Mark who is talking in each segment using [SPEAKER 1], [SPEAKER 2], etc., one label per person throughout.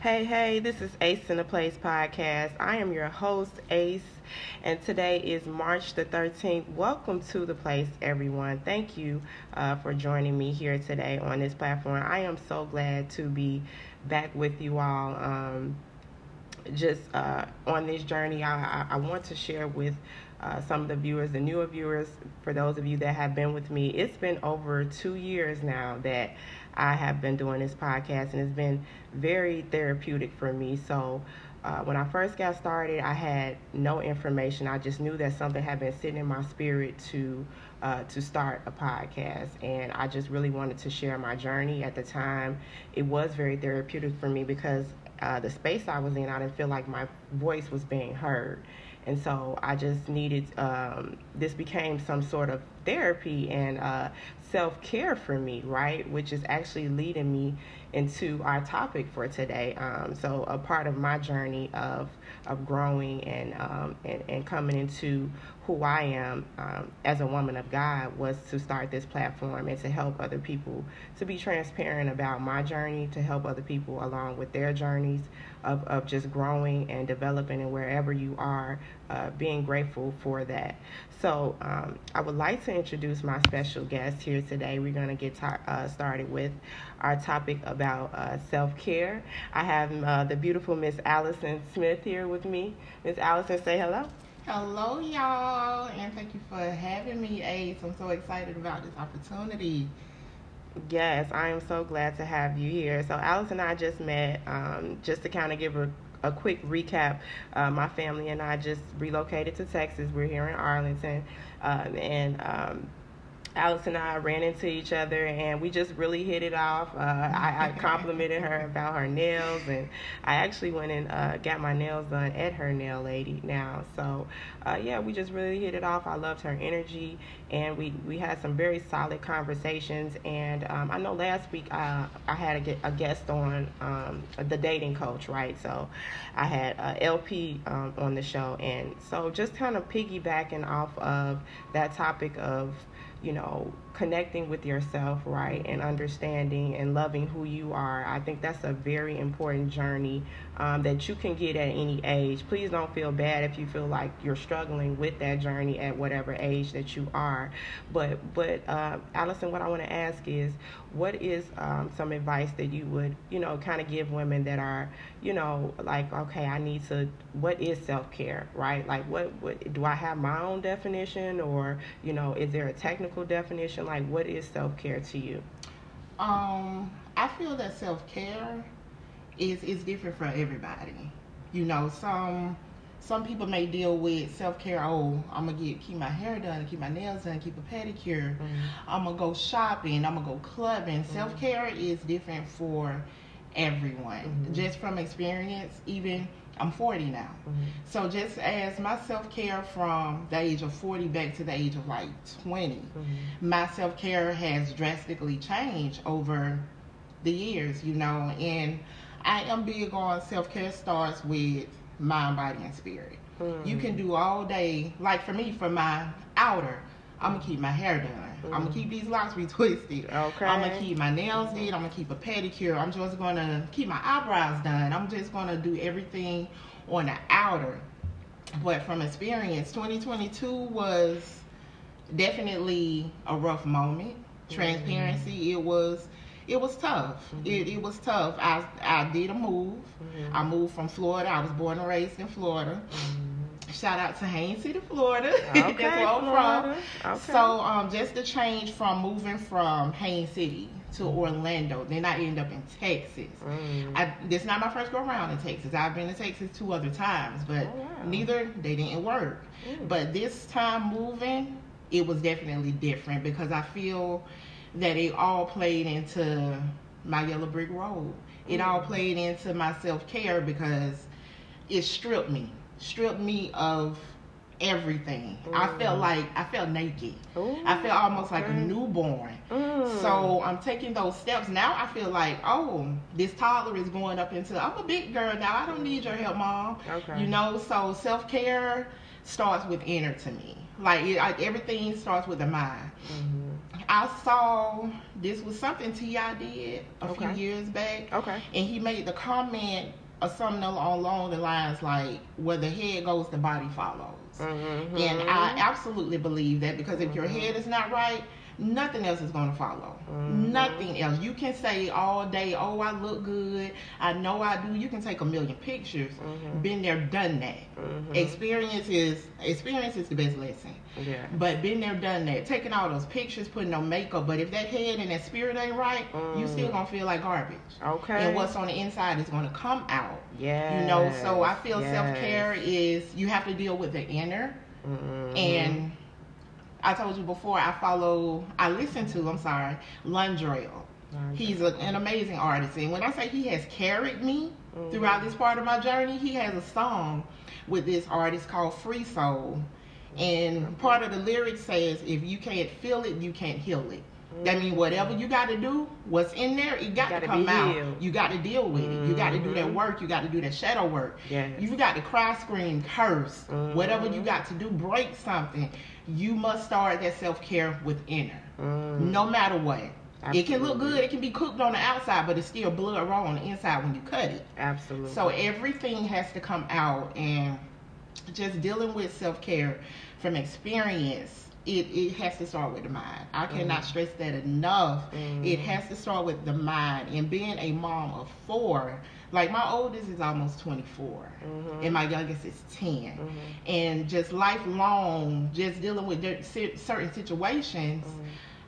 [SPEAKER 1] Hey, hey, this is Ace in the Place podcast. I am your host, Ace, and today is March the 13th. Welcome to the place, everyone. Thank you uh, for joining me here today on this platform. I am so glad to be back with you all. Um, just uh, on this journey, I, I, want to share with uh, some of the viewers, the newer viewers, for those of you that have been with me. It's been over two years now that I have been doing this podcast, and it's been very therapeutic for me. So, uh, when I first got started, I had no information. I just knew that something had been sitting in my spirit to uh, to start a podcast, and I just really wanted to share my journey. At the time, it was very therapeutic for me because uh, the space I was in, I didn't feel like my voice was being heard. And so I just needed, um, this became some sort of therapy and uh, self care for me, right? Which is actually leading me into our topic for today. Um, so, a part of my journey of, of growing and, um, and, and coming into who I am um, as a woman of God was to start this platform and to help other people to be transparent about my journey, to help other people along with their journeys of, of just growing and developing and wherever you are, uh, being grateful for that. So, um, I would like to introduce my special guest here today. We're going to get uh, started with our topic about uh, self care. I have uh, the beautiful Miss Allison Smith here with me. Miss Allison, say hello.
[SPEAKER 2] Hello, y'all, and thank you for having me, Ace. I'm so excited about this opportunity.
[SPEAKER 1] Yes, I am so glad to have you here. So, Alice and I just met, um, just to kind of give a, a quick recap. Uh, my family and I just relocated to Texas. We're here in Arlington, um, and um, Alex and I ran into each other and we just really hit it off. Uh, I, I, complimented her about her nails and I actually went and uh, got my nails done at her nail lady now. So uh, yeah, we just really hit it off. I loved her energy and we, we had some very solid conversations. And um, I know last week uh, I had a, a guest on um, the dating coach, right? So I had uh, LP um, on the show. And so just kind of piggybacking off of that topic of you know, connecting with yourself, right, and understanding and loving who you are. I think that's a very important journey um, that you can get at any age. Please don't feel bad if you feel like you're struggling with that journey at whatever age that you are. But, but uh, Allison, what I want to ask is, what is um, some advice that you would, you know, kind of give women that are, you know, like, okay, I need to. What is self care, right? Like, what, what do I have my own definition, or you know, is there a technical definition? Like, what is self care to you?
[SPEAKER 2] Um, I feel that self care is is different for everybody. You know, some some people may deal with self care. Oh, I'm gonna get keep my hair done, keep my nails done, keep a pedicure. Mm-hmm. I'm gonna go shopping. I'm gonna go clubbing. Mm-hmm. Self care is different for everyone. Mm-hmm. Just from experience, even I'm 40 now. Mm-hmm. So just as my self care from the age of 40 back to the age of like 20, mm-hmm. my self care has drastically changed over the years, you know. And I am big on self care starts with mind, body, and spirit. Mm-hmm. You can do all day, like for me, for my outer, I'm gonna keep my hair done. Mm-hmm. I'm gonna keep these locks retwisted. Okay. I'm gonna keep my nails did. I'm gonna keep a pedicure. I'm just gonna keep my eyebrows done. I'm just gonna do everything on the outer. But from experience, 2022 was definitely a rough moment. Transparency, mm-hmm. it was it was tough. Mm-hmm. It, it was tough. I I did a move. Mm-hmm. I moved from Florida. I was born and raised in Florida. Shout out to Haines City, Florida. Okay, That's where I'm from. Okay. So um, just the change from moving from Haines City to mm-hmm. Orlando, then I end up in Texas. Mm. I, this is not my first go around in Texas. I've been to Texas two other times, but oh, wow. neither they didn't work. Mm. But this time moving, it was definitely different because I feel that it all played into my yellow brick road. It all mm. played into my self care because it stripped me stripped me of everything. Mm. I felt like I felt naked. Ooh, I felt almost okay. like a newborn. Mm. So I'm taking those steps. Now I feel like, oh, this toddler is going up into I'm a big girl now. I don't need your help, mom. Okay. You know, so self care starts with inner to me. Like it, I, everything starts with the mind. Mm-hmm. I saw this was something T.I. did a
[SPEAKER 1] Okay.
[SPEAKER 2] few years back.
[SPEAKER 1] Okay.
[SPEAKER 2] And he made the comment or something along, along the lines like, where the head goes, the body follows.
[SPEAKER 1] Mm-hmm.
[SPEAKER 2] And I absolutely believe that because if your head is not right, nothing else is going to follow.
[SPEAKER 1] Mhm.
[SPEAKER 2] Nothing else. You can say all day, oh, I look good. I know I do. You can take a million pictures.
[SPEAKER 1] Mhm.
[SPEAKER 2] Been there, done that.
[SPEAKER 1] Mhm.
[SPEAKER 2] Experience is experience is the best lesson.
[SPEAKER 1] Yeah.
[SPEAKER 2] But been there, done that. Taking all those pictures, putting on makeup. But if that head and that spirit ain't right, you
[SPEAKER 1] Mm.
[SPEAKER 2] still gonna feel like garbage.
[SPEAKER 1] Okay.
[SPEAKER 2] And what's on the inside is gonna come out.
[SPEAKER 1] yeah.
[SPEAKER 2] You know, so I feel self care is you have to deal with the inner.
[SPEAKER 1] Mm-hmm.
[SPEAKER 2] And I told you before, I follow, I listen to, I'm sorry, Lundrell. He's a, an amazing artist. And when I say he has carried me
[SPEAKER 1] Mm-hmm.
[SPEAKER 2] throughout this part of my journey, he has a song with this artist called Free Soul. And part of the lyrics says, if you can't feel it, you can't heal it. That means whatever you got to do, what's in there, it got to come out.
[SPEAKER 1] healed.
[SPEAKER 2] You got to deal with it. You got to do that
[SPEAKER 1] Mhm.
[SPEAKER 2] work. You got to do that shadow work.
[SPEAKER 1] Yes.
[SPEAKER 2] You got to cry, scream, curse,
[SPEAKER 1] Mhm.
[SPEAKER 2] whatever you got to do, break something. You must start that self care with inner,
[SPEAKER 1] Mm.
[SPEAKER 2] no matter what. It can look good, it can be cooked on the outside, but it's still blood raw on the inside when you cut it.
[SPEAKER 1] Absolutely.
[SPEAKER 2] So everything has to come out, and just dealing with self care from experience. It, it has to start with the mind. I cannot
[SPEAKER 1] Mhm.
[SPEAKER 2] stress that enough.
[SPEAKER 1] Mhm.
[SPEAKER 2] It has to start with the mind. And being a mom of four, like my oldest is almost 24,
[SPEAKER 1] Mhm.
[SPEAKER 2] and my youngest is 10
[SPEAKER 1] Mhm.
[SPEAKER 2] and just lifelong, just dealing with certain situations,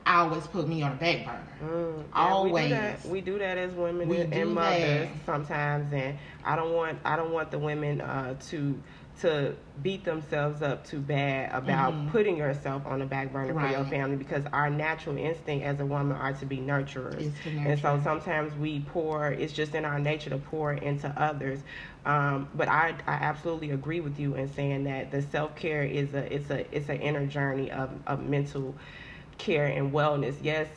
[SPEAKER 2] always put me on the back burner.
[SPEAKER 1] Mm,
[SPEAKER 2] Always.
[SPEAKER 1] We do, that. we do that as women
[SPEAKER 2] We
[SPEAKER 1] and, and mothers
[SPEAKER 2] that.
[SPEAKER 1] sometimes, and I don't want I don't want the women uh, to to beat themselves up too bad about
[SPEAKER 2] Mhm.
[SPEAKER 1] putting yourself on the back burner for your family because our natural instinct as a woman are to be nurturers.
[SPEAKER 2] To
[SPEAKER 1] And so sometimes we pour, it's just in our nature to pour into others. Um, but I, I absolutely agree with you in saying that the self care is a it's a it's an inner journey of, of mental care and wellness. Yes,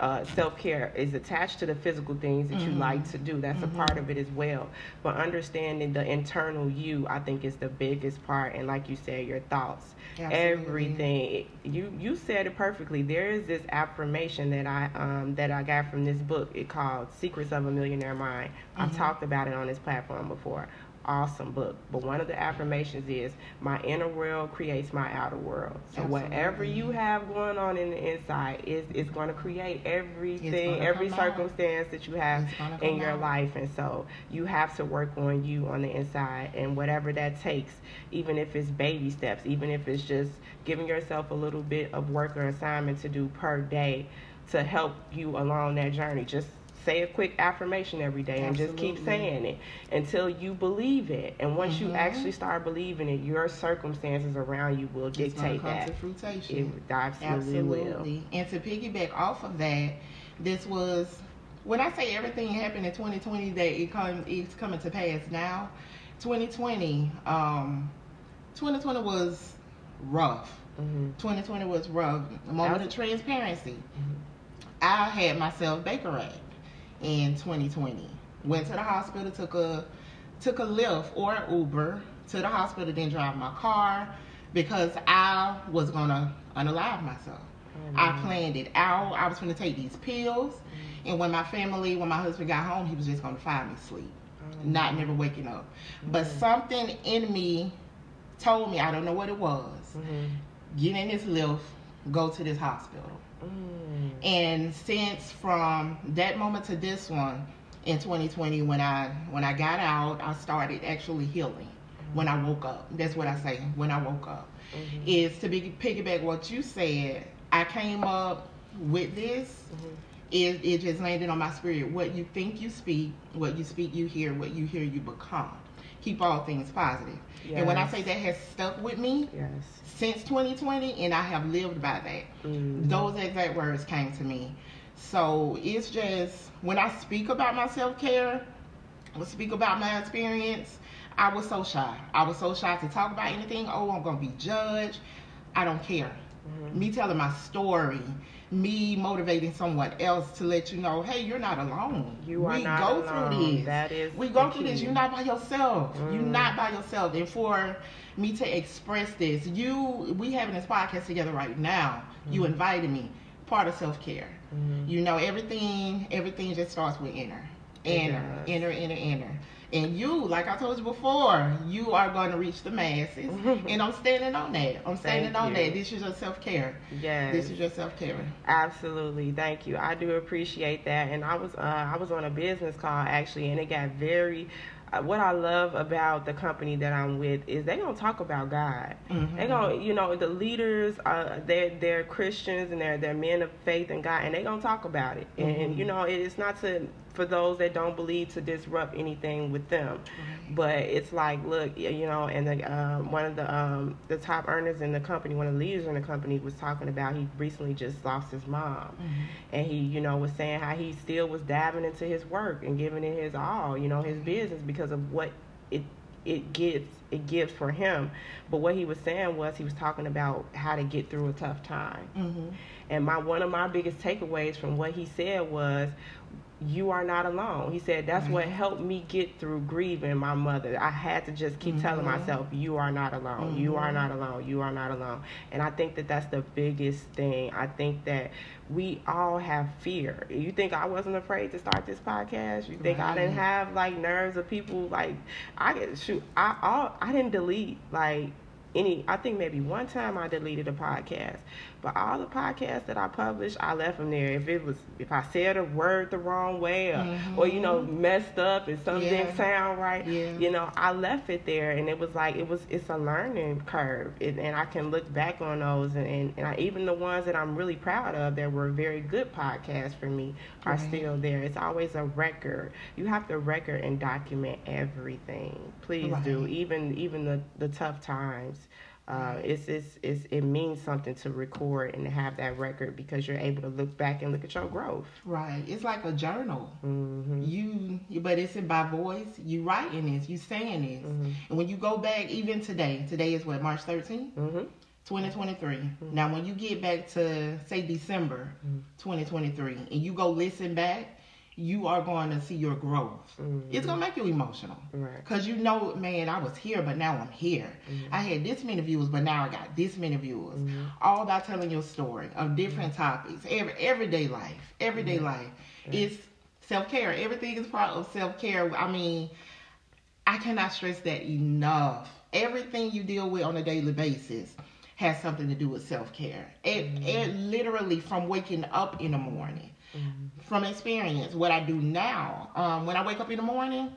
[SPEAKER 1] uh, self care is attached to the physical things that you
[SPEAKER 2] Mhm.
[SPEAKER 1] like to do. That's
[SPEAKER 2] Mhm.
[SPEAKER 1] a part of it as well. But understanding the internal you, I think, is the biggest part. And like you said, your thoughts,
[SPEAKER 2] Absolutely.
[SPEAKER 1] everything. You you said it perfectly. There is this affirmation that I um, that I got from this book. It called Secrets of a Millionaire Mind. I've
[SPEAKER 2] Mhm.
[SPEAKER 1] talked about it on this platform before. Awesome book. But one of the affirmations is my inner world creates my outer world. So whatever you have going on in the inside is is going to create everything, every
[SPEAKER 2] come out.
[SPEAKER 1] circumstance that you have in your
[SPEAKER 2] out.
[SPEAKER 1] life. And so you have to work on you on the inside and whatever that takes, even if it's baby steps, even if it's just giving yourself a little bit of work or assignment to do per day to help you along that journey. Just say a quick affirmation every day and just keep saying it until you believe it. And once you
[SPEAKER 2] Mhm.
[SPEAKER 1] actually start believing it, your circumstances around you will dictate that.
[SPEAKER 2] to fruition.
[SPEAKER 1] It absolutely, will.
[SPEAKER 2] Absolutely. And to piggyback off of that, this was when I say everything happened in 2020 that it come it's coming to pass now. 2020, um, 2020 was rough.
[SPEAKER 1] hmm
[SPEAKER 2] 2020 was rough. A moment of transparency. I had myself Baker Act in 2020. Went to the hospital, took a took a Lyft or an Uber to the hospital, then drive my car because I was gonna unalive myself. I planned it out. I was gonna take these pills, and when my family, when my husband got home, he was just gonna find me asleep, not never waking up. But something in me told me, I don't know what it was.
[SPEAKER 1] hmm
[SPEAKER 2] Get in this Lyft, go to this hospital.
[SPEAKER 1] Mm.
[SPEAKER 2] And since from that moment to this one in 2020, when I when I got out, I started actually healing. When I woke up, that's what I say. When I woke up,
[SPEAKER 1] Mhm.
[SPEAKER 2] is to be, piggyback what you said. I came up with this.
[SPEAKER 1] Mhm.
[SPEAKER 2] It, it just landed on my spirit. What you think you speak, what you speak you hear, what you hear you become. Keep all things positive. And when I say that has stuck with me
[SPEAKER 1] Yes.
[SPEAKER 2] since 2020, and I have lived by that.
[SPEAKER 1] Mhm.
[SPEAKER 2] Those exact words came to me. So it's just when I speak about my self care, I speak about my experience, I was so shy. I was so shy to talk about anything. Oh, I'm gonna be judged. I don't care.
[SPEAKER 1] Mhm.
[SPEAKER 2] Me telling my story, me motivating someone else to let you know, hey, you're not alone.
[SPEAKER 1] You are
[SPEAKER 2] we
[SPEAKER 1] not
[SPEAKER 2] go
[SPEAKER 1] alone.
[SPEAKER 2] through this.
[SPEAKER 1] That is
[SPEAKER 2] we go through this. You're not by yourself. You're
[SPEAKER 1] Mm.
[SPEAKER 2] not by yourself. And for me to express this, you we having this podcast together right now. You
[SPEAKER 1] Mm.
[SPEAKER 2] invited me. part of self care.
[SPEAKER 1] Mhm.
[SPEAKER 2] You know, everything everything just starts with inner, inner, inner, inner, inner. And you, like I told you before, you are going to reach the masses, and I'm standing on that. I'm standing
[SPEAKER 1] Thank
[SPEAKER 2] on
[SPEAKER 1] you.
[SPEAKER 2] that. This is your self care.
[SPEAKER 1] Yes.
[SPEAKER 2] This is your self care.
[SPEAKER 1] Absolutely, thank you. I do appreciate that. And I was uh, I was on a business call actually, and it got very. Uh, what I love about the company that I'm with is they gonna talk about God.
[SPEAKER 2] Mhm.
[SPEAKER 1] They gonna, you know, the leaders are they're they're Christians and they're they're men of faith and God, and they gonna talk about it. And
[SPEAKER 2] Mhm.
[SPEAKER 1] you know, it's not to for those that don't believe to disrupt anything with them, but it's like, look, you know, and the um, one of the um, the top earners in the company, one of the leaders in the company, was talking about he recently just lost his mom, and he, you know, was saying how he still was diving into his work and giving it his all, you know, his business because of what it it gives it gives for him. But what he was saying was he was talking about how to get through a tough time.
[SPEAKER 2] Mm-hmm.
[SPEAKER 1] And my one of my biggest takeaways from what he said was you are not alone. He said that's what helped me get through grieving my mother. I had to just keep telling
[SPEAKER 2] Mhm.
[SPEAKER 1] myself you are not alone. You are not alone. You are not alone. And I think that that's the biggest thing. I think that we all have fear. You think I wasn't afraid to start this podcast? You think I didn't have like nerves of people like I get shoot I all I didn't delete like any I think maybe one time I deleted a podcast. But all the podcasts that I published, I left them there. If it was if I said a word the wrong way or, or you know, mm-hmm. messed up and something didn't sound right,
[SPEAKER 2] Yeah.
[SPEAKER 1] you know, I left it there and it was like it was it's a learning curve. It, and I can look back on those and, and, and I, even the ones that I'm really proud of that were very good podcasts for me are
[SPEAKER 2] Right.
[SPEAKER 1] still there. It's always a record. You have to record and document everything. Please do. Even even the, the tough times. Uh, it's, it's, it's, it means something to record and to have that record because you're able to look back and look at your growth.
[SPEAKER 2] Right. It's like a journal.
[SPEAKER 1] hmm
[SPEAKER 2] You, but it's in by voice. You writing this. You saying this.
[SPEAKER 1] Mhm.
[SPEAKER 2] And when you go back, even today, today is what March 13th,
[SPEAKER 1] hmm
[SPEAKER 2] 2023. Now, when you get back to say December 2023, and you go listen back, you are going to see your growth.
[SPEAKER 1] Mhm.
[SPEAKER 2] It's gonna make you emotional.
[SPEAKER 1] Right.
[SPEAKER 2] Cause you know, man, I was here, but now I'm here. Mm-hmm. I had this many views, but now I got this many viewers. Mm-hmm. All about telling your story of different mm-hmm. topics, every everyday life, everyday life. It's self care. Everything is part of self care. I mean, I cannot stress that enough. Everything you deal with on a daily basis has something to do with self care. It, it literally from waking up in the morning, from experience, what I do now. Um, when I wake up in the morning,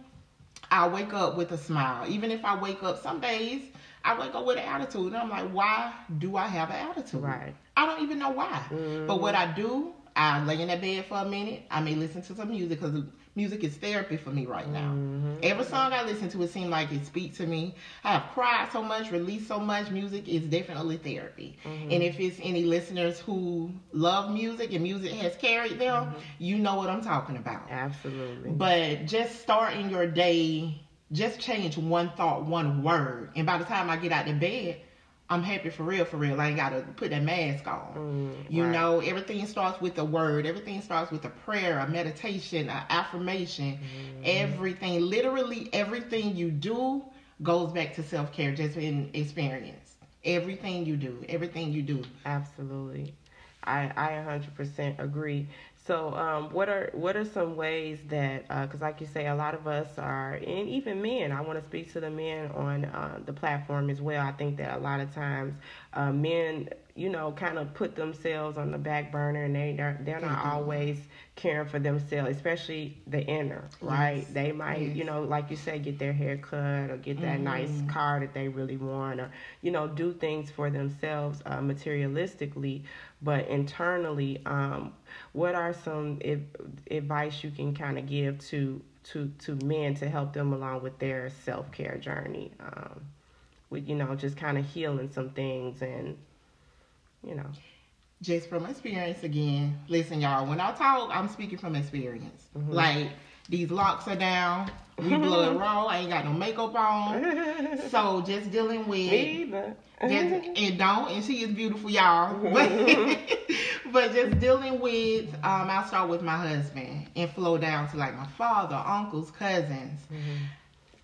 [SPEAKER 2] I wake up with a smile. Even if I wake up some days, I wake up with an attitude. And I'm like, why do I have an attitude?
[SPEAKER 1] Right.
[SPEAKER 2] I don't even know why. But what I do, I lay in that bed for a minute. I may listen to some music because music is therapy for me right now. Mm-hmm. Every song I listen to, it seems like it speaks to me. I have cried so much, released so much. Music is definitely therapy. Mm-hmm. And if it's any listeners who love music and music has carried them, mm-hmm. you know what I'm talking about.
[SPEAKER 1] Absolutely.
[SPEAKER 2] But just starting your day, just change one thought, one word, and by the time I get out of bed, I'm happy for real, for real. I ain't gotta put that mask on.
[SPEAKER 1] Mm,
[SPEAKER 2] you
[SPEAKER 1] right.
[SPEAKER 2] know, everything starts with a word. Everything starts with a prayer, a meditation, an affirmation.
[SPEAKER 1] Mm-hmm.
[SPEAKER 2] Everything, literally everything you do goes back to self care, just in experience. Everything you do, everything you do.
[SPEAKER 1] Absolutely. I I 100% agree. So, um, what are what are some ways that because, like you say, a lot of us are, and even men. I want to speak to the men on uh, the platform as well. I think that a lot of times, uh, men, you know, kind of put themselves on the back burner, and they they're, they're not
[SPEAKER 2] Mhm.
[SPEAKER 1] always caring for themselves, especially the inner, right?
[SPEAKER 2] Yes.
[SPEAKER 1] They might,
[SPEAKER 2] Yes.
[SPEAKER 1] you know, like you say, get their hair cut or get that nice
[SPEAKER 2] Mhm.
[SPEAKER 1] car that they really want, or you know, do things for themselves uh, materialistically, but internally, um, what are some ad- advice you can kind of give to to to men to help them along with their self care journey? Um, with you know, just kind of healing some things and you know,
[SPEAKER 2] just from experience again. Listen, y'all, when I talk, I'm speaking from experience. Like these locks are down, we blood raw. I ain't got no makeup on, so just dealing with.
[SPEAKER 1] me either.
[SPEAKER 2] Just, and don't, and she is beautiful, y'all. But, but just dealing with, um, I'll start with my husband and flow down to like my father, uncles, cousins.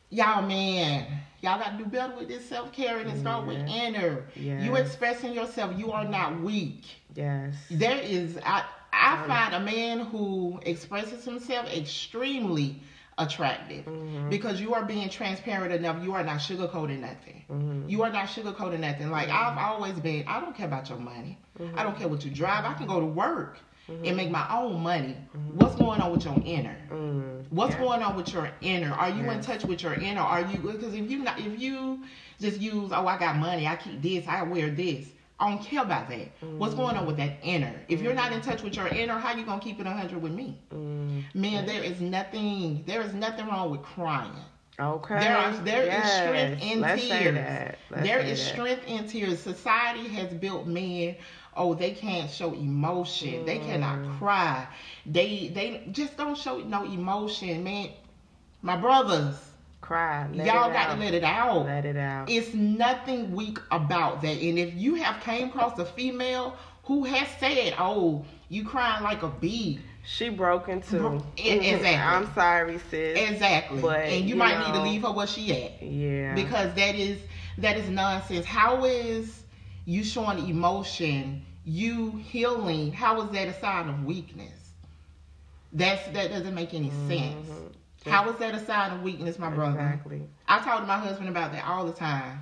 [SPEAKER 2] Y'all man. Y'all got to do better with this self-care and it start with inner.
[SPEAKER 1] Yes.
[SPEAKER 2] you expressing yourself. You are not weak.
[SPEAKER 1] Yes.
[SPEAKER 2] there is i i
[SPEAKER 1] Um,
[SPEAKER 2] find a man who expresses himself extremely attractive
[SPEAKER 1] Mhm.
[SPEAKER 2] because you are being transparent enough. You are not sugarcoating nothing.
[SPEAKER 1] Mhm.
[SPEAKER 2] you are not sugarcoating nothing. Like i've always been i don't care about your money. I don't care what you drive. I can go to work and make my own money what's going on with your inner
[SPEAKER 1] Mm.
[SPEAKER 2] What's
[SPEAKER 1] Yeah.
[SPEAKER 2] going on with your inner? Are you in touch with your inner? Are you because if you not if you just use oh I got money I keep this I wear this I don't care about that. What's going on with that inner? If you're not in touch with your inner, how you gonna keep it hundred with me?
[SPEAKER 1] Mm.
[SPEAKER 2] Man, there is nothing there is nothing wrong with crying.
[SPEAKER 1] Okay.
[SPEAKER 2] There are there is
[SPEAKER 1] yes.
[SPEAKER 2] strength in
[SPEAKER 1] Let's
[SPEAKER 2] tears.
[SPEAKER 1] Say that. Let's
[SPEAKER 2] There is
[SPEAKER 1] that.
[SPEAKER 2] strength in tears. Society has built men. Oh, they can't show emotion. They cannot
[SPEAKER 1] Mm.
[SPEAKER 2] cry. They they just don't show no emotion, man. My brothers,
[SPEAKER 1] Cry. Let
[SPEAKER 2] y'all got
[SPEAKER 1] out.
[SPEAKER 2] to let it out.
[SPEAKER 1] Let it out.
[SPEAKER 2] It's nothing weak about that. And if you have came across a female who has said, "Oh, you crying like a bee,"
[SPEAKER 1] She broken too.
[SPEAKER 2] Bro- exactly.
[SPEAKER 1] I'm sorry, sis.
[SPEAKER 2] exactly,
[SPEAKER 1] But,
[SPEAKER 2] and you,
[SPEAKER 1] you
[SPEAKER 2] might need to leave her where she at.
[SPEAKER 1] yeah.
[SPEAKER 2] because that is that is nonsense. How is you showing emotion, you healing? How is that a sign of weakness? That's that doesn't make any sense.
[SPEAKER 1] Mhm.
[SPEAKER 2] How is that a sign of weakness, my brother?
[SPEAKER 1] Exactly.
[SPEAKER 2] I talk to my husband about that all the time.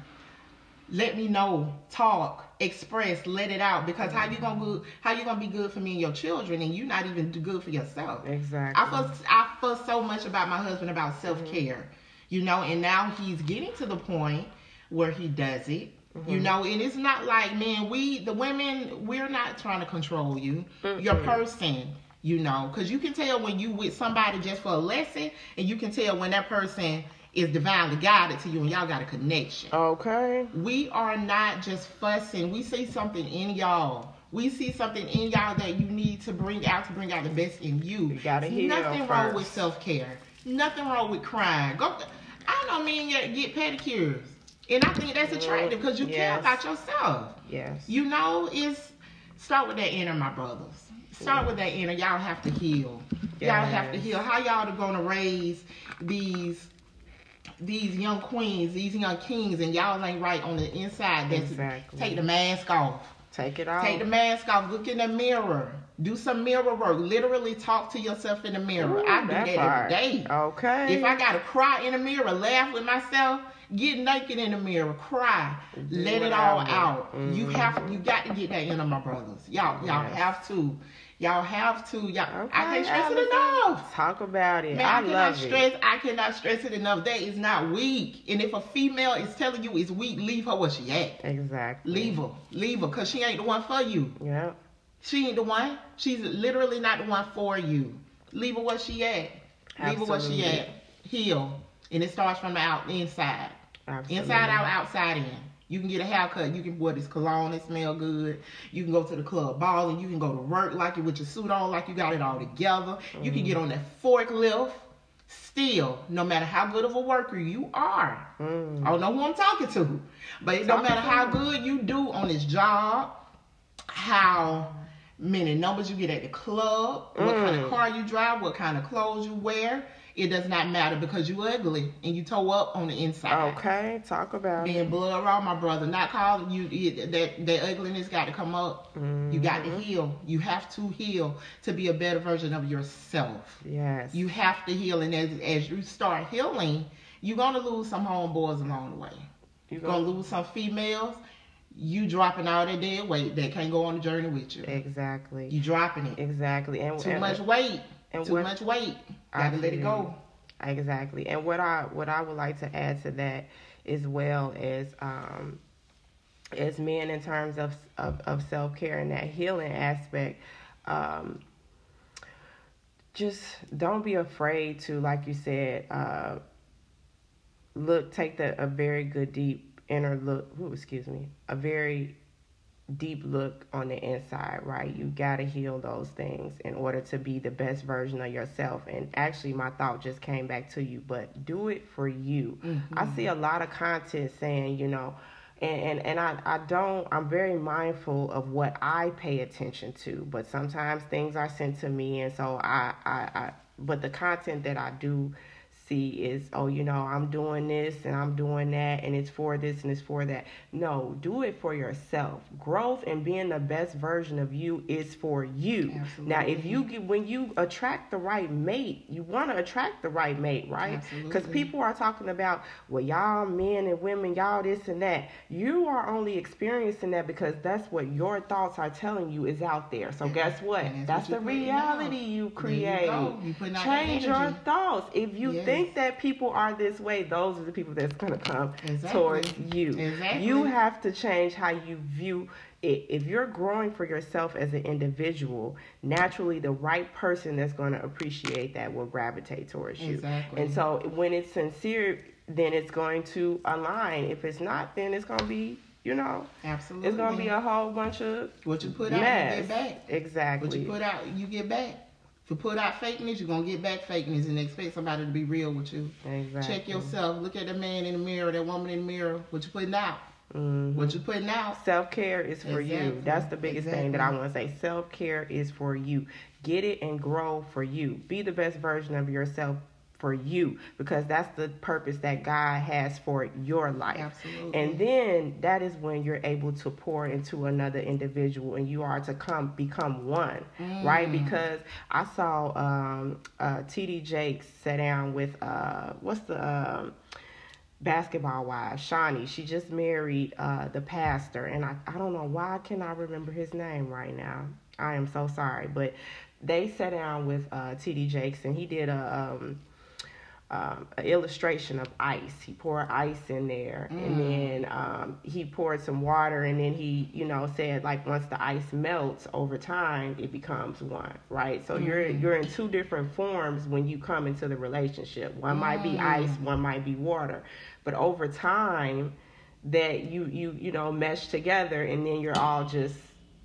[SPEAKER 2] Let me know, talk, express, let it out. Because how you gonna good, how you gonna be good for me and your children, and you not even good for yourself?
[SPEAKER 1] Exactly.
[SPEAKER 2] I fuss, I fuss so much about my husband about self care, you know, and now he's getting to the point where he does it, Mm-hmm. you know, and it's not like, man, we, the women, we're not trying to control you, your
[SPEAKER 1] Mm-mm.
[SPEAKER 2] person, you know, because you can tell when you with somebody just for a lesson, and you can tell when that person is divinely guided to you and y'all got a connection.
[SPEAKER 1] Okay.
[SPEAKER 2] We are not just fussing. We see something in y'all. We see something in y'all that you need to bring out to bring out the best in you.
[SPEAKER 1] You gotta heal
[SPEAKER 2] Nothing wrong with self care. Nothing wrong with crying. Go. I know men get, get pedicures, and I think that's attractive because you care about yourself.
[SPEAKER 1] Yes.
[SPEAKER 2] You know, it's start with that inner, my brothers. Start with that inner. Y'all have to heal. Y'all have to heal. How y'all are gonna raise these these young queens, these young kings, and y'all ain't right on the inside? That's
[SPEAKER 1] Exactly.
[SPEAKER 2] take the mask off.
[SPEAKER 1] Take it off.
[SPEAKER 2] Take the mask off. Look in the mirror. Do some mirror work. Literally talk to yourself in the mirror.
[SPEAKER 1] Ooh,
[SPEAKER 2] I do that,
[SPEAKER 1] part.
[SPEAKER 2] every day.
[SPEAKER 1] Okay.
[SPEAKER 2] If I gotta cry in the mirror, laugh with myself, get naked in the mirror, cry,
[SPEAKER 1] Do
[SPEAKER 2] let it all
[SPEAKER 1] out.
[SPEAKER 2] out. You
[SPEAKER 1] mm-hmm.
[SPEAKER 2] have, you got to get that into my brothers. Y'all, y'all
[SPEAKER 1] Yes.
[SPEAKER 2] have to, y'all have to. Y'all, I can't stress it enough.
[SPEAKER 1] Talk about it.
[SPEAKER 2] Man,
[SPEAKER 1] I,
[SPEAKER 2] I, cannot stress.
[SPEAKER 1] it.
[SPEAKER 2] I cannot stress it enough. That is not weak. And if a female is telling you it's weak, leave her where she at.
[SPEAKER 1] Exactly.
[SPEAKER 2] Leave her, leave her, cause she ain't the one for you.
[SPEAKER 1] Yeah.
[SPEAKER 2] She ain't the one. She's literally not the one for you. Leave her where she at. Leave her where she at. Heal. And it starts from the out inside.
[SPEAKER 1] Absolutely.
[SPEAKER 2] Inside out, outside in. You can get a haircut. You can wear this cologne that smell good. You can go to the club balling. You can go to work like you with your suit on, like you got it all together. You can get on that forklift. Still, no matter how good of a worker you are,
[SPEAKER 1] Mm.
[SPEAKER 2] I don't know who I'm talking to, but it don't matter how good you do on this job, how many numbers you get at the club, what kind of
[SPEAKER 1] Mm.
[SPEAKER 2] car you drive, what kind of clothes you wear. It does not matter because you ugly and you toe up on the inside.
[SPEAKER 1] Okay. Talk about it.
[SPEAKER 2] Being blood raw, my brother. Not calling you it- that that ugliness got to come up. You got to
[SPEAKER 1] mm-hmm.
[SPEAKER 2] heal. You have to heal to be a better version of yourself.
[SPEAKER 1] Yes.
[SPEAKER 2] You have to heal, and as as you start healing, you're gonna lose some homeboys along the way.
[SPEAKER 1] you
[SPEAKER 2] You're gonna lose some females. You dropping all that dead weight that can't go on the journey with you.
[SPEAKER 1] Exactly.
[SPEAKER 2] You dropping it.
[SPEAKER 1] Exactly. And
[SPEAKER 2] Too
[SPEAKER 1] and-
[SPEAKER 2] much weight.
[SPEAKER 1] and
[SPEAKER 2] Too
[SPEAKER 1] what-
[SPEAKER 2] much weight. Gotta let it go.
[SPEAKER 1] Exactly. And what I what I would like to add to that as well as um as men in terms of of, of self care and that healing aspect, um just don't be afraid to, like you said, uh look take the a very good deep inner look ooh, excuse me, a very deep look on the inside, right? You got to heal those things in order to be the best version of yourself. And actually, my thought just came back to you, but do it for you. I mm-hmm. see a lot of content saying, you know, and, and, and I, I don't, I'm very mindful of what I pay attention to, but sometimes things are sent to me. And so I, I, I but the content that I do see is oh you know i'm doing this and i'm doing that and it's for this and it's for that. No do it for yourself. Growth and being the best version of you is for you.
[SPEAKER 2] Absolutely.
[SPEAKER 1] now if you get when you attract the right mate you want to attract the right mate right? Because people are talking about well y'all men and women y'all this and that. You are only experiencing that because that's what your thoughts are telling you is out there. So guess what? That's,
[SPEAKER 2] that's
[SPEAKER 1] the
[SPEAKER 2] what you're out.
[SPEAKER 1] reality you
[SPEAKER 2] you
[SPEAKER 1] create.
[SPEAKER 2] You that
[SPEAKER 1] change your thoughts. If you
[SPEAKER 2] Yes.
[SPEAKER 1] think that people are this way those are the people that's going to come
[SPEAKER 2] Exactly.
[SPEAKER 1] towards you
[SPEAKER 2] Exactly.
[SPEAKER 1] you have to change how you view it if you're growing for yourself as an individual naturally the right person that's going to appreciate that will gravitate towards you
[SPEAKER 2] Exactly.
[SPEAKER 1] and so when it's sincere then it's going to align if it's not then it's going to be you know
[SPEAKER 2] Absolutely.
[SPEAKER 1] it's going to be a whole bunch of
[SPEAKER 2] what you put out, you get back.
[SPEAKER 1] exactly
[SPEAKER 2] What you put out, you get back. If you put out fakeness, you're gonna get back fakeness and expect somebody to be real with you.
[SPEAKER 1] exactly
[SPEAKER 2] Check yourself. Look at the man in the mirror, that woman in the mirror. What you putting out?
[SPEAKER 1] Mhm.
[SPEAKER 2] What you putting out?
[SPEAKER 1] Self care is for you. That's the biggest thing that I want to say. Self care is for you. Get it and grow for you. Be the best version of yourself for you because that's the purpose that God has for your life.
[SPEAKER 2] Absolutely.
[SPEAKER 1] And then that is when you're able to pour into another individual and you are to come become one, right?
[SPEAKER 2] Mm.
[SPEAKER 1] Because I saw um, uh, TD Jakes sit down with uh, what's the um, basketball wife, Shaunie. She just married uh, the pastor, and I, I don't know why can I cannot remember his name right now. I am so sorry, but they sat down with uh, TD Jakes, and he did a um, um, an illustration of ice. He poured ice in there, and then um, he poured some water, and then he, you know, said like once the ice melts over time, it becomes one, right? So you're you're in two different forms when you come into the relationship. One might be ice, one might be water, but over time, that you you you know mesh together, and then you're all just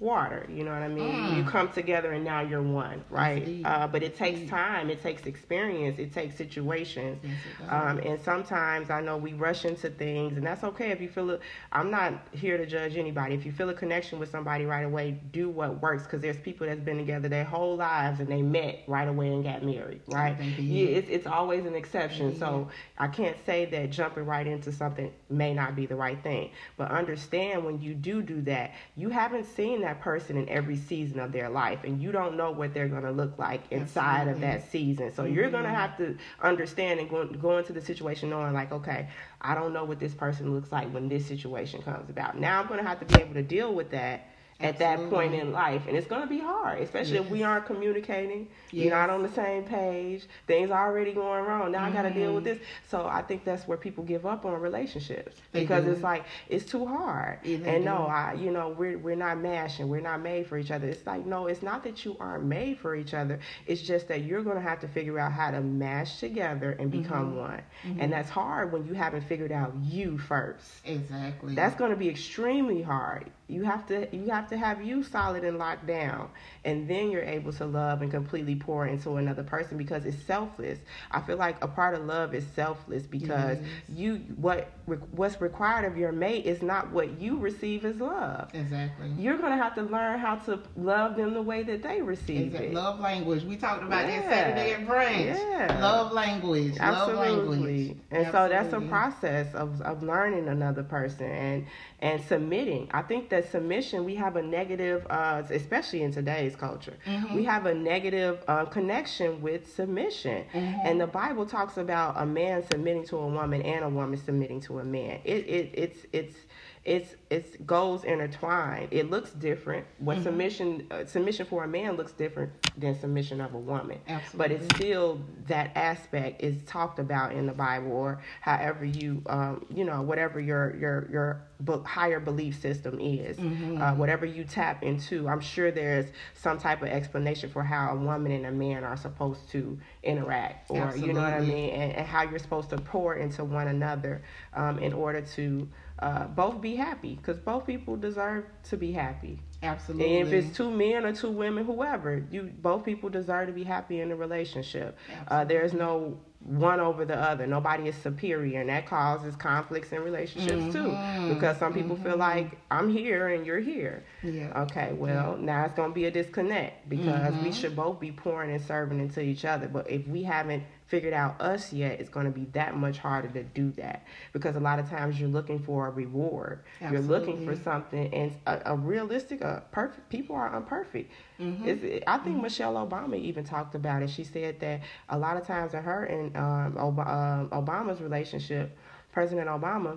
[SPEAKER 1] water you know what i mean
[SPEAKER 2] Mm.
[SPEAKER 1] you come together and now you're one right uh, but it takes
[SPEAKER 2] Indeed.
[SPEAKER 1] time it takes experience it takes situations
[SPEAKER 2] Yes, it
[SPEAKER 1] um, and sometimes I know we rush into things, and that's okay if you feel it. I'm not here to judge anybody. If you feel a connection with somebody right away, do what works. Because there's people that's been together their whole lives and they met right away and got married, right? Yeah, it's it's always an exception.
[SPEAKER 2] They
[SPEAKER 1] So I can't say that jumping right into something may not be the right thing. But understand when you do do that, you haven't seen that person in every season of their life, and you don't know what they're going to look like inside of that season. So you're going to mm-hmm. have to understand and go, go into the situation knowing, like, okay, I don't know what this person looks like when this situation comes about. Now I'm going to have to be able to deal with that at that point in life. And it's going to be hard, especially if we aren't communicating. You're not on the same page. Things are already going wrong. Now I got to deal with
[SPEAKER 2] Mhm.
[SPEAKER 1] this. So I think that's where people give up on relationships
[SPEAKER 2] They
[SPEAKER 1] because
[SPEAKER 2] do.
[SPEAKER 1] it's like it's too hard.
[SPEAKER 2] Yeah,
[SPEAKER 1] and no. I you know we're we're not mashing. We're not made for each other. It's like no, it's not that you aren't made for each other. It's just that you're going to have to figure out how to mash together and become one. And that's hard when you haven't figured out you first.
[SPEAKER 2] exactly.
[SPEAKER 1] That's going to be extremely hard. You have to you have to have you solid and locked down, and then you're able to love and completely pour into another person because it's selfless. I feel like a part of love is selfless because
[SPEAKER 2] Yes.
[SPEAKER 1] you what what's required of your mate is not what you receive as love.
[SPEAKER 2] exactly.
[SPEAKER 1] You're going to have to learn how to love them the way that they receive
[SPEAKER 2] Exactly.
[SPEAKER 1] it.
[SPEAKER 2] Love language. We talked about
[SPEAKER 1] Yeah.
[SPEAKER 2] that Saturday at brunch.
[SPEAKER 1] Yeah.
[SPEAKER 2] Love language. Love
[SPEAKER 1] Absolutely.
[SPEAKER 2] language.
[SPEAKER 1] And so that's a process of, of learning another person and and submitting. I think that submission we have a negative, uh, especially in today's culture,
[SPEAKER 2] Mm-hmm.
[SPEAKER 1] we have a negative uh, connection with submission.
[SPEAKER 2] Mm-hmm.
[SPEAKER 1] And the Bible talks about a man submitting to a woman and a woman submitting to a man. It, it it's it's it's it's goes intertwined. It looks different. What
[SPEAKER 2] Mm-hmm.
[SPEAKER 1] submission uh, submission for a man looks different than submission of a woman. Absolutely. But it's still that aspect is talked about in the Bible, or however you, um, you know, whatever your your your be- higher belief system is,
[SPEAKER 2] Mm-hmm.
[SPEAKER 1] uh, whatever you tap into. I'm sure there's some type of explanation for how a woman and a man are supposed to interact, or you know what I mean, and, and how you're supposed to pour into one another um, in order to uh, both be happy, because both people deserve to be happy.
[SPEAKER 2] Absolutely.
[SPEAKER 1] And if it's two men or two women, whoever, you both people deserve to be happy in a relationship. Uh, there's no one over the other. Nobody is superior, and that causes conflicts in relationships too.
[SPEAKER 2] Mhm.
[SPEAKER 1] Because some people feel like I'm here and you're here.
[SPEAKER 2] yeah.
[SPEAKER 1] Okay, well now it's gonna be a disconnect because we should both be pouring and serving into each other. But if we haven't figured out us yet, it's going to be that much harder to do that because a lot of times you're looking for a reward. You're looking for something, and a, a realistic, a perfect. People are imperfect.
[SPEAKER 2] Mhm.
[SPEAKER 1] It's, I think Michelle Obama even talked about it. She said that a lot of times in her and um, Ob- um, Obama's relationship, President Obama,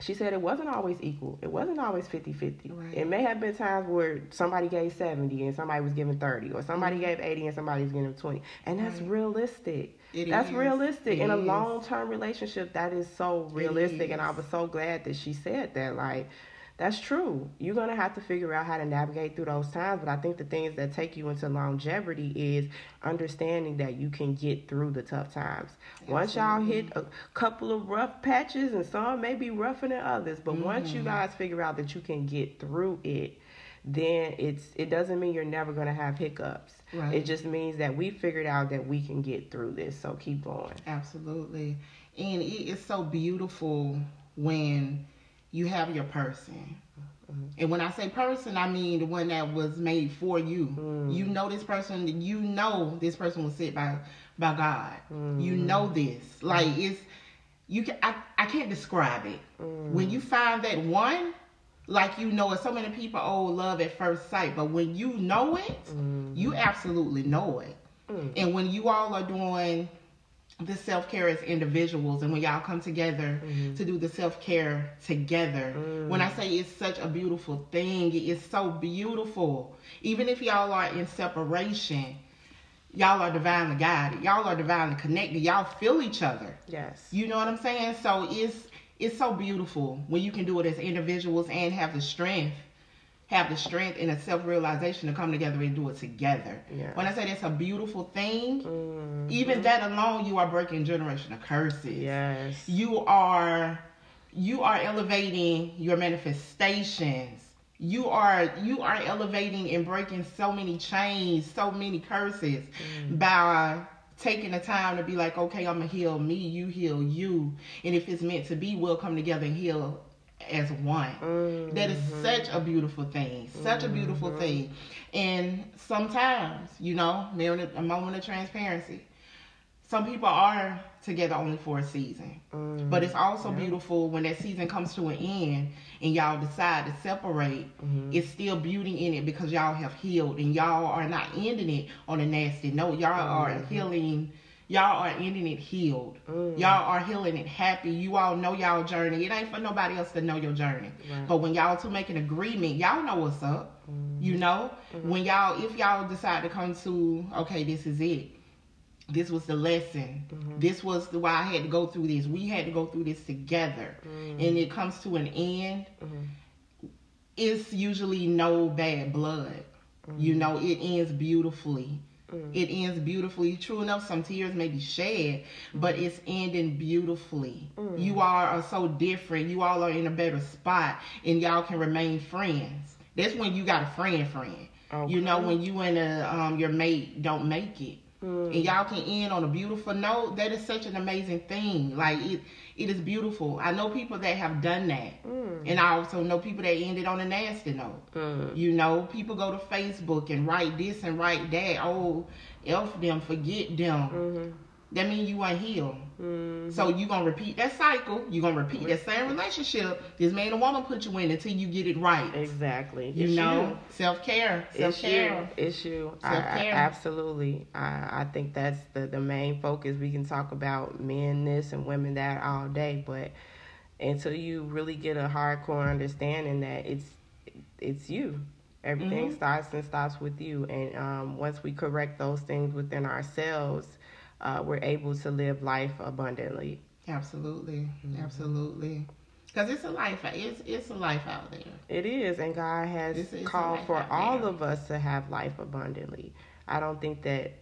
[SPEAKER 1] she said it wasn't always equal. It wasn't always 50 50.
[SPEAKER 2] Right.
[SPEAKER 1] It may have been times where somebody gave 70 and somebody was giving 30, or somebody gave 80 and somebody was giving 20. And that's
[SPEAKER 2] Right.
[SPEAKER 1] realistic.
[SPEAKER 2] It
[SPEAKER 1] that's
[SPEAKER 2] is.
[SPEAKER 1] realistic.
[SPEAKER 2] It
[SPEAKER 1] In a long term relationship, that is so realistic. And I was so glad that she said that. Like, that's true. You're gonna have to figure out how to navigate through those times. But I think the things that take you into longevity is understanding that you can get through the tough times. Once y'all hit a couple of rough patches, and some may be rougher than others, but once you
[SPEAKER 2] Mhm.
[SPEAKER 1] guys figure out that you can get through it, then it's it doesn't mean you're never gonna have hiccups.
[SPEAKER 2] Right.
[SPEAKER 1] It just means that we figured out that we can get through this. So keep going.
[SPEAKER 2] Absolutely. And it is so beautiful when you have your person.
[SPEAKER 1] Mm-hmm.
[SPEAKER 2] And when I say person, I mean the one that was made for you.
[SPEAKER 1] Mm.
[SPEAKER 2] You know this person, you know this person was sent by by God. You
[SPEAKER 1] Mm.
[SPEAKER 2] know this. Like it's you can I, I can't describe it.
[SPEAKER 1] Mm.
[SPEAKER 2] When you find that one, like you know it, so many people oh love at first sight, but when you know it, you absolutely know it.
[SPEAKER 1] Mm.
[SPEAKER 2] And when you all are doing the self care as individuals, and when y'all come together
[SPEAKER 1] Mm-hmm.
[SPEAKER 2] to do the self care together,
[SPEAKER 1] Mm.
[SPEAKER 2] when I say it's such a beautiful thing, it's so beautiful. Even if y'all are in separation, y'all are divinely guided. Y'all are divinely connected. Y'all feel each other.
[SPEAKER 1] Yes.
[SPEAKER 2] You know what I'm saying? So it's it's so beautiful when you can do it as individuals and have the strength, have the strength and the self realization to come together and do it together.
[SPEAKER 1] Yeah.
[SPEAKER 2] When I say that's a beautiful thing,
[SPEAKER 1] Mm.
[SPEAKER 2] even that alone, you are breaking generational curses.
[SPEAKER 1] Yes.
[SPEAKER 2] You are you are elevating your manifestations. You are you are elevating and breaking so many chains, so many curses by taking the time to be like, okay, I'm gonna heal me, you heal you, and if it's meant to be, we'll come together and heal as one.
[SPEAKER 1] Mm.
[SPEAKER 2] That is such a beautiful thing, such a beautiful thing. And sometimes, you know, a moment of transparency. Some people are together only for a season,
[SPEAKER 1] Mm.
[SPEAKER 2] but it's also beautiful when that season comes to an end and y'all decide to separate. Mm-hmm. It's still beauty in it because y'all have healed and y'all are not ending it on a nasty note. Y'all mm-hmm. are healing. Y'all are ending it healed. Mm. Y'all are healing it happy. You all know y'all journey. It ain't for nobody else to know your journey.
[SPEAKER 1] Right.
[SPEAKER 2] But when y'all two make an agreement, y'all know what's up. Mm-hmm. You know, when y'all if y'all decide to come to okay, this is it. This was the lesson. Mm-hmm. This was the why I had to go through this. We had to go through this together, mm-hmm. and it comes to an end. Mm-hmm. It's usually no bad blood. You know, it ends beautifully. It ends beautifully. True enough, some tears may be shed, but it's ending beautifully. You all are so different. You all are in a better spot, and y'all can remain friends. That's when you got a friend, friend. You know, when you and a, um, your mate don't make it, and y'all can end on a beautiful note. That is such an amazing thing. Like it, it is beautiful. I know people that have done that, and I also know people that ended on a nasty note.
[SPEAKER 1] Mm.
[SPEAKER 2] You know, people go to Facebook and write this and write that. Oh, elf them, forget them.
[SPEAKER 1] Mm-hmm.
[SPEAKER 2] That means you ain't healed. So you gonna repeat that cycle. You gonna repeat that same relationship this man and woman put you in until you get it right.
[SPEAKER 1] Exactly.
[SPEAKER 2] You
[SPEAKER 1] It's
[SPEAKER 2] know, self care, self care.
[SPEAKER 1] It's you. I, I,
[SPEAKER 2] Self-care.
[SPEAKER 1] absolutely. I, I think that's the, the main focus. We can talk about men this and women that all day, but until you really get a hardcore understanding that it's it's you. Everything
[SPEAKER 2] Mhm.
[SPEAKER 1] starts and stops with you. And um, once we correct those things within ourselves, uh, we're able to live life abundantly.
[SPEAKER 2] Absolutely,
[SPEAKER 1] Mm-hmm.
[SPEAKER 2] absolutely. Because it's a life. It's it's a life out there.
[SPEAKER 1] It is, and God has
[SPEAKER 2] It's- it's
[SPEAKER 1] called for all
[SPEAKER 2] there.
[SPEAKER 1] of us to have life abundantly. I don't think that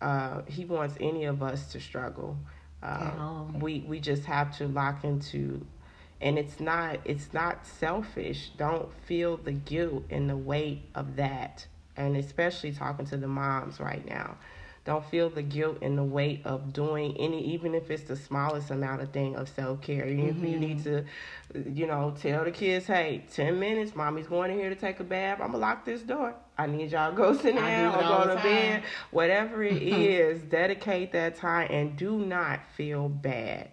[SPEAKER 1] uh, He wants any of us to struggle. Uh, we we just have to lock into, and it's not it's not selfish. Don't feel the guilt and the weight of that, and especially talking to the moms right now. Don't feel the guilt and the weight of doing any, even if it's the smallest amount of thing of self care. Even if you need to, you know, tell the kids, hey, ten minutes, mommy's going in here to take a bath. I'm gonna lock this door. I need y'all to go sit down
[SPEAKER 2] do
[SPEAKER 1] or go to bed. Whatever it is, dedicate that time and do not feel bad.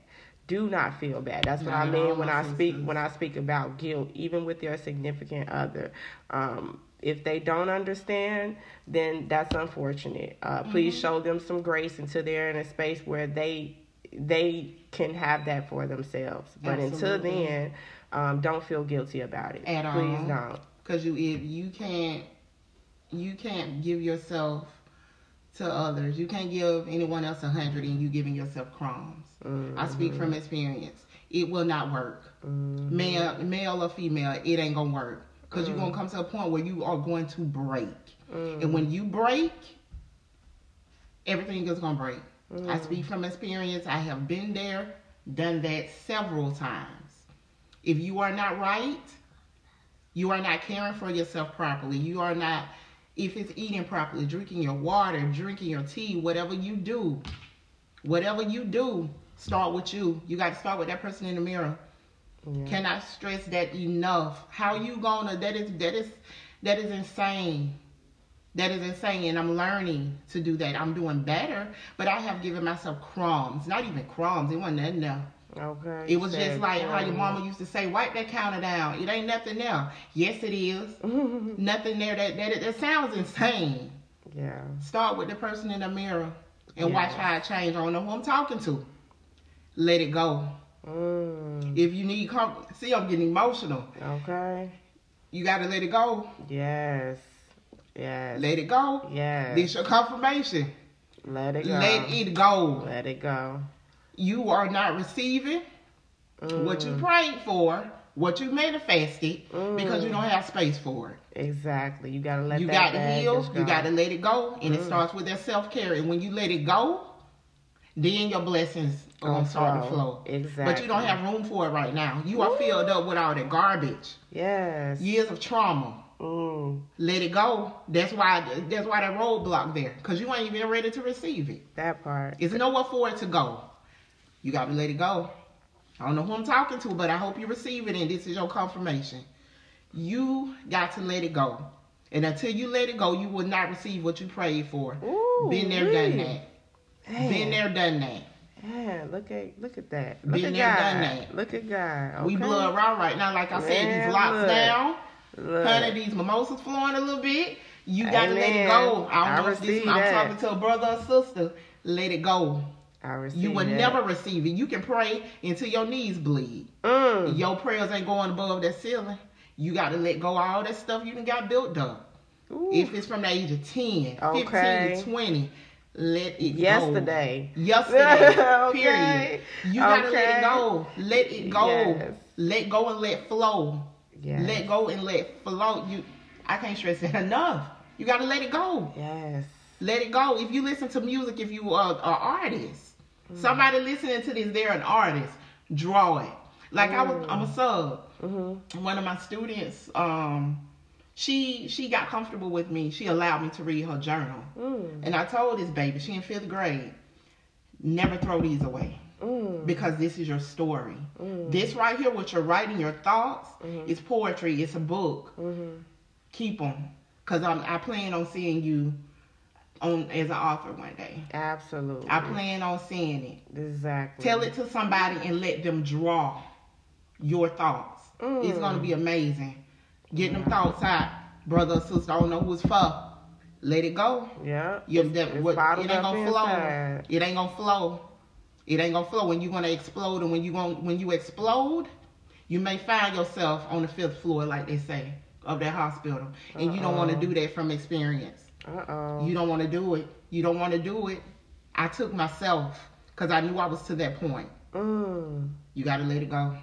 [SPEAKER 1] Do not feel bad. That's what I mean when I speak
[SPEAKER 2] sisters.
[SPEAKER 1] when I speak about guilt, even with your significant other. Um, if they don't understand, then that's unfortunate. Uh, Please
[SPEAKER 2] Mm-hmm.
[SPEAKER 1] show them some grace until they're in a space where they they can have that for themselves. But until then, um, don't feel guilty about it.
[SPEAKER 2] At
[SPEAKER 1] Please
[SPEAKER 2] all.
[SPEAKER 1] don't.
[SPEAKER 2] Because you if you can't you can't give yourself to others. You can't give anyone else a hundred and you giving yourself crumbs. I speak from experience. It will not work. Male male or female, it ain't gonna work. Because you're gonna mm. come to a point where you are going to break. And mm. when you break, everything is gonna break. I mm. speak from experience. I have been there, done that several times. If you are not right, you are not caring for yourself properly. You are not, if it's eating properly, drinking your water, drinking your tea, whatever you do, whatever you do, start with you. You got to start with that person in the mirror.
[SPEAKER 1] Yeah.
[SPEAKER 2] Cannot stress that enough. How you gonna? That is that is that is insane. That is insane, and I'm learning to do that. I'm doing better, but I have given myself crumbs. Not even crumbs. It wasn't nothing there.
[SPEAKER 1] Okay.
[SPEAKER 2] It was
[SPEAKER 1] Said
[SPEAKER 2] just like how your mama used to say, wipe that counter down. It ain't nothing there. Yes, it is. nothing there. That, that that sounds insane.
[SPEAKER 1] Yeah.
[SPEAKER 2] Start with the person in the mirror and
[SPEAKER 1] Yeah.
[SPEAKER 2] watch how it change. I don't know who I'm talking to. Let it go.
[SPEAKER 1] Mm,
[SPEAKER 2] If you need, com- see, I'm getting emotional.
[SPEAKER 1] okay.
[SPEAKER 2] You got to let it go.
[SPEAKER 1] Yes. Yes.
[SPEAKER 2] Let it go.
[SPEAKER 1] yes.
[SPEAKER 2] This your confirmation.
[SPEAKER 1] Let it go.
[SPEAKER 2] Let it go.
[SPEAKER 1] Let it go.
[SPEAKER 2] You are not receiving what
[SPEAKER 1] Mm.
[SPEAKER 2] you prayed for, what you manifested, because you don't have space for it.
[SPEAKER 1] Exactly. You gotta let
[SPEAKER 2] you
[SPEAKER 1] that
[SPEAKER 2] got to
[SPEAKER 1] baggage
[SPEAKER 2] heal.
[SPEAKER 1] go.
[SPEAKER 2] You got to let it go, and
[SPEAKER 1] Mm.
[SPEAKER 2] it starts with that self care. And when you let it go, then your blessings are gonna start to
[SPEAKER 1] flow. Exactly.
[SPEAKER 2] But you don't have room for it right now. You are filled up with all that garbage,
[SPEAKER 1] Yes.
[SPEAKER 2] years of trauma.
[SPEAKER 1] Mm,
[SPEAKER 2] Let it go. That's why. That's why that roadblock there, because you ain't even ready to receive it.
[SPEAKER 1] that part.
[SPEAKER 2] It's nowhere for it to go. You got to let it go. I don't know who I'm talking to, but I hope you receive it, and this is your confirmation. You got to let it go. And until you let it go, you will not receive what you prayed for.
[SPEAKER 1] Ooh,
[SPEAKER 2] Been there,
[SPEAKER 1] wee.
[SPEAKER 2] done that.
[SPEAKER 1] Man.
[SPEAKER 2] Been there, done that.
[SPEAKER 1] Yeah, look at look at that. Look
[SPEAKER 2] Been
[SPEAKER 1] at
[SPEAKER 2] there,
[SPEAKER 1] God.
[SPEAKER 2] done that.
[SPEAKER 1] Look at God.
[SPEAKER 2] We
[SPEAKER 1] okay?
[SPEAKER 2] blood raw right now. Like I said, these locks
[SPEAKER 1] look.
[SPEAKER 2] down.
[SPEAKER 1] Look.
[SPEAKER 2] Honey, these mimosas flowing a little bit. You got to let it go. I
[SPEAKER 1] I
[SPEAKER 2] don't know if this I'm talking to a brother or sister. Let it go.
[SPEAKER 1] I receive
[SPEAKER 2] You will
[SPEAKER 1] that.
[SPEAKER 2] never receive it. You can pray until your knees bleed.
[SPEAKER 1] Mm.
[SPEAKER 2] Your prayers ain't going above that ceiling. You got to let go all that stuff you done got built up.
[SPEAKER 1] Ooh.
[SPEAKER 2] If it's from the age of 10,
[SPEAKER 1] Okay.
[SPEAKER 2] 15, 20, let it
[SPEAKER 1] Yesterday.
[SPEAKER 2] go. Yesterday.
[SPEAKER 1] Okay.
[SPEAKER 2] Period. You got to let it go. Let it go.
[SPEAKER 1] Yes.
[SPEAKER 2] Let go and let flow.
[SPEAKER 1] Yes.
[SPEAKER 2] Let go and let flow. You, I can't stress that enough. You got to let it go.
[SPEAKER 1] Yes.
[SPEAKER 2] Let it go. If you listen to music, if you are an artist, somebody listening to this, they're an artist. Draw it. Like I was, I'm a sub.
[SPEAKER 1] Mm-hmm.
[SPEAKER 2] One of my students, um, she she got comfortable with me. She allowed me to read her journal,
[SPEAKER 1] Mm.
[SPEAKER 2] and I told this baby, she in fifth grade, never throw these away
[SPEAKER 1] Mm.
[SPEAKER 2] because this is your story.
[SPEAKER 1] Mm.
[SPEAKER 2] This right here, what you're writing, your thoughts,
[SPEAKER 1] Mhm.
[SPEAKER 2] is poetry. It's a book.
[SPEAKER 1] Mm-hmm.
[SPEAKER 2] Keep them, cause I'm I plan on seeing you on as an author one day.
[SPEAKER 1] Absolutely.
[SPEAKER 2] I plan on seeing it.
[SPEAKER 1] Exactly.
[SPEAKER 2] Tell it to somebody and let them draw your thoughts.
[SPEAKER 1] Mm.
[SPEAKER 2] It's gonna be amazing. Getting them thoughts out, brother or sister. I don't know who it's for. Let it go.
[SPEAKER 1] Yeah.
[SPEAKER 2] You,
[SPEAKER 1] It's-
[SPEAKER 2] that,
[SPEAKER 1] it's
[SPEAKER 2] what, it ain't gonna flow.
[SPEAKER 1] inside.
[SPEAKER 2] It ain't gonna flow. It ain't gonna flow when you're gonna explode. And when you going when you explode, you may find yourself on the fifth floor, like they say, of that hospital, and you don't want to do that from experience.
[SPEAKER 1] Uh oh.
[SPEAKER 2] You don't want to do it. You don't want to do it. I took myself because I knew I was to that point.
[SPEAKER 1] Mm.
[SPEAKER 2] You gotta let it go.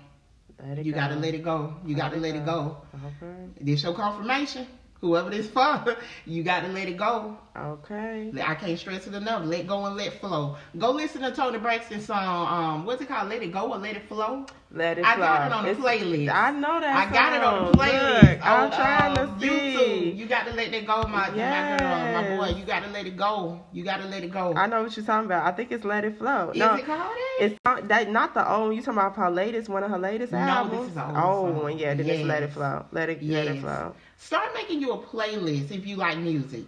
[SPEAKER 1] Let
[SPEAKER 2] You
[SPEAKER 1] go.
[SPEAKER 2] gotta let it go. You gotta let it go.
[SPEAKER 1] Okay. Uh-huh.
[SPEAKER 2] This your confirmation. Whoever this for, you gotta let it go.
[SPEAKER 1] Okay.
[SPEAKER 2] I can't stress it enough. Let go and let flow. Go listen to Toni Braxton's song. Um, what's it called? Let it go or let it flow.
[SPEAKER 1] Let it
[SPEAKER 2] I
[SPEAKER 1] flow.
[SPEAKER 2] got it on the
[SPEAKER 1] It's-
[SPEAKER 2] playlist.
[SPEAKER 1] I know that.
[SPEAKER 2] I got it on the playlist.
[SPEAKER 1] Look, I'm
[SPEAKER 2] on,
[SPEAKER 1] trying
[SPEAKER 2] um,
[SPEAKER 1] to see.
[SPEAKER 2] YouTube. You got to let that go, my, my girl, my boy. You got to let it go. You got to let it go.
[SPEAKER 1] I know what you're talking about. I think it's Let It Flow.
[SPEAKER 2] Is
[SPEAKER 1] no,
[SPEAKER 2] it called that?
[SPEAKER 1] it's not that not the old. You talking about her latest, one of her latest
[SPEAKER 2] No, this is old
[SPEAKER 1] oh,
[SPEAKER 2] song.
[SPEAKER 1] one, yeah. Then it's Let It Flow. Let it yes. Let It Flow.
[SPEAKER 2] Start making you a playlist if you like music.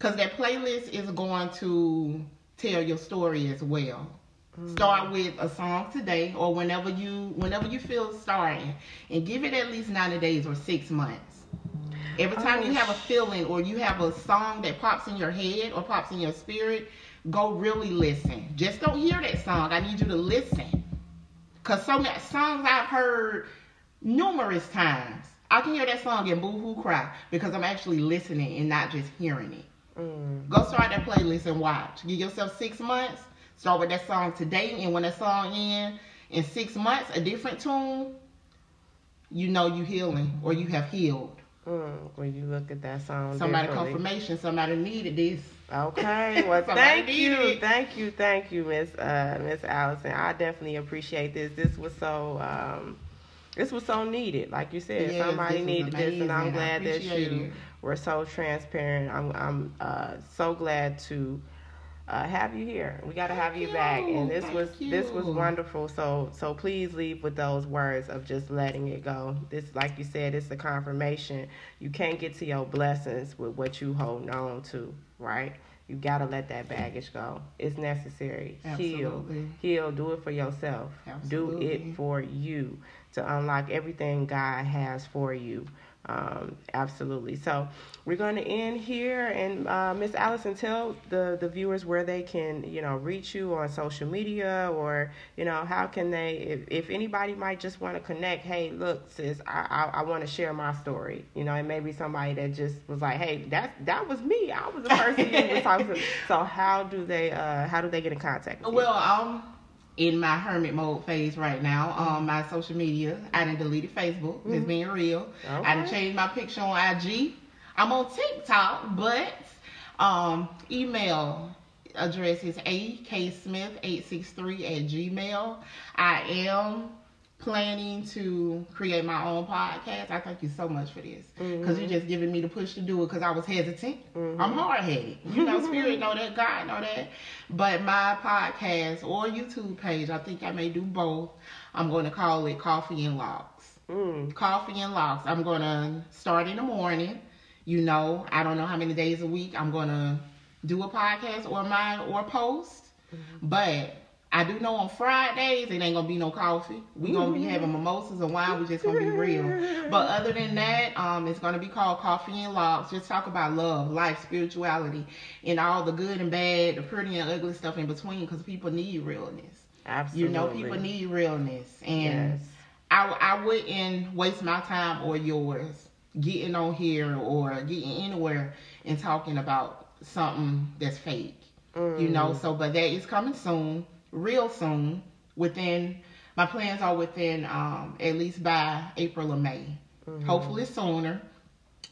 [SPEAKER 2] Because that playlist is going to tell your story as well.
[SPEAKER 1] Mm.
[SPEAKER 2] Start with a song today or whenever you whenever you feel starting and give it at least 90 days or 6 months. Every time
[SPEAKER 1] Oh,
[SPEAKER 2] you have a feeling or you have a song that pops in your head or pops in your spirit, go really listen. Just don't hear that song. I need you to listen. Cause so many songs I've heard numerous times. I can hear that song and boo hoo cry because I'm actually listening and not just hearing it.
[SPEAKER 1] Mm.
[SPEAKER 2] Go start that playlist and watch. Give yourself six months. Start with that song today, and when that song ends in six months, a different tune, you know you healing or you have healed.
[SPEAKER 1] Mm. When you look at that song,
[SPEAKER 2] Somebody confirmation. Somebody needed this.
[SPEAKER 1] Okay. Well, thank you,
[SPEAKER 2] it.
[SPEAKER 1] thank you, thank you, Miss uh, Miss Allison. I definitely appreciate this. This was so um, this was so needed. Like you said,
[SPEAKER 2] Yes,
[SPEAKER 1] somebody needed this, and I'm glad that you. Were so transparent. I'm I'm uh, so glad to. Uh, have you here? We got to have you,
[SPEAKER 2] Thank
[SPEAKER 1] back, and this
[SPEAKER 2] thank
[SPEAKER 1] was this was wonderful. So so please leave with those words of just letting it go. This, like you said, it's a confirmation. You can't get to your blessings with what you hold on to, right? You gotta let that baggage go. It's necessary. Heal,
[SPEAKER 2] Absolutely.
[SPEAKER 1] heal. Heal. Do it for yourself.
[SPEAKER 2] Absolutely.
[SPEAKER 1] Do it for you to unlock everything God has for you. Um, absolutely. So we're going to end here, and uh, Miss Allison, tell the the viewers where they can, you know, reach you on social media, or you know, how can they, if, if anybody might just want to connect. Hey, look, sis, I I, I want to share my story. You know, and maybe somebody that just was like, hey, that that was me. I was the person you was talking to. So how do they uh how do they get in contact with you?
[SPEAKER 2] Well, I'm in my hermit mode phase right now on my social media. I done deleted Facebook, just mm-hmm. being real. I done
[SPEAKER 1] Okay.
[SPEAKER 2] changed my picture on IG. I'm on TikTok, but um, email address is aksmith863 at gmail. I am planning to create my own podcast. I thank you so much for this mm-hmm. because you're just giving me the push to do it because I was hesitant. Mm-hmm. I'm hard headed. You know, spirit know that, God know that. But my podcast or YouTube page, I think I may do both. I'm going to call it Coffee and Locks.
[SPEAKER 1] Mm,
[SPEAKER 2] Coffee and Locks. I'm going to start in the morning. You know, I don't know how many days a week I'm going to do a podcast or my or post. Mm-hmm. But I do know on Fridays it ain't gonna be no coffee. We gonna be having mimosas and wine. We just gonna be real. But other than that, um, it's gonna be called Coffee and Locks. Just talk about love, life, spirituality, and all the good and bad, the pretty and ugly stuff in between. Because people need realness.
[SPEAKER 1] absolutely.
[SPEAKER 2] You know, people need realness, and
[SPEAKER 1] Yes.
[SPEAKER 2] I I wouldn't waste my time or yours getting on here or getting anywhere and talking about something that's fake. You know, so but that is coming soon, real soon. Within my plans are within um at least by April or May. Hopefully sooner.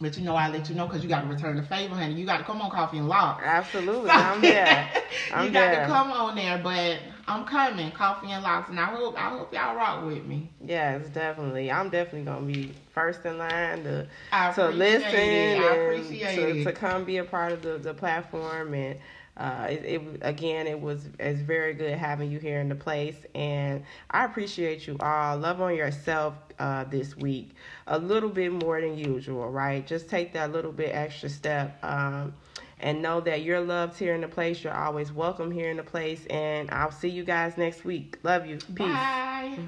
[SPEAKER 2] But you know, I let you know because you got to return the favor, honey. You got to come on Coffee and Locks.
[SPEAKER 1] Absolutely. I'm there. I'm
[SPEAKER 2] you got
[SPEAKER 1] there.
[SPEAKER 2] to come on there, but I'm coming, Coffee and Locks, and I hope I hope y'all rock with me.
[SPEAKER 1] Yes, definitely. I'm definitely gonna be first in line to
[SPEAKER 2] I
[SPEAKER 1] to listen
[SPEAKER 2] it. I
[SPEAKER 1] and
[SPEAKER 2] appreciate
[SPEAKER 1] to, to come be a part of the, the platform and uh, it, it again it was it's very good having you here in the place and I appreciate you all. Love on yourself uh, this week. A little bit more than usual right? Just take that little bit extra step um, and know that you're loved here in the place. You're always welcome here in the place and I'll see you guys next week. Love you. Peace.
[SPEAKER 2] Bye.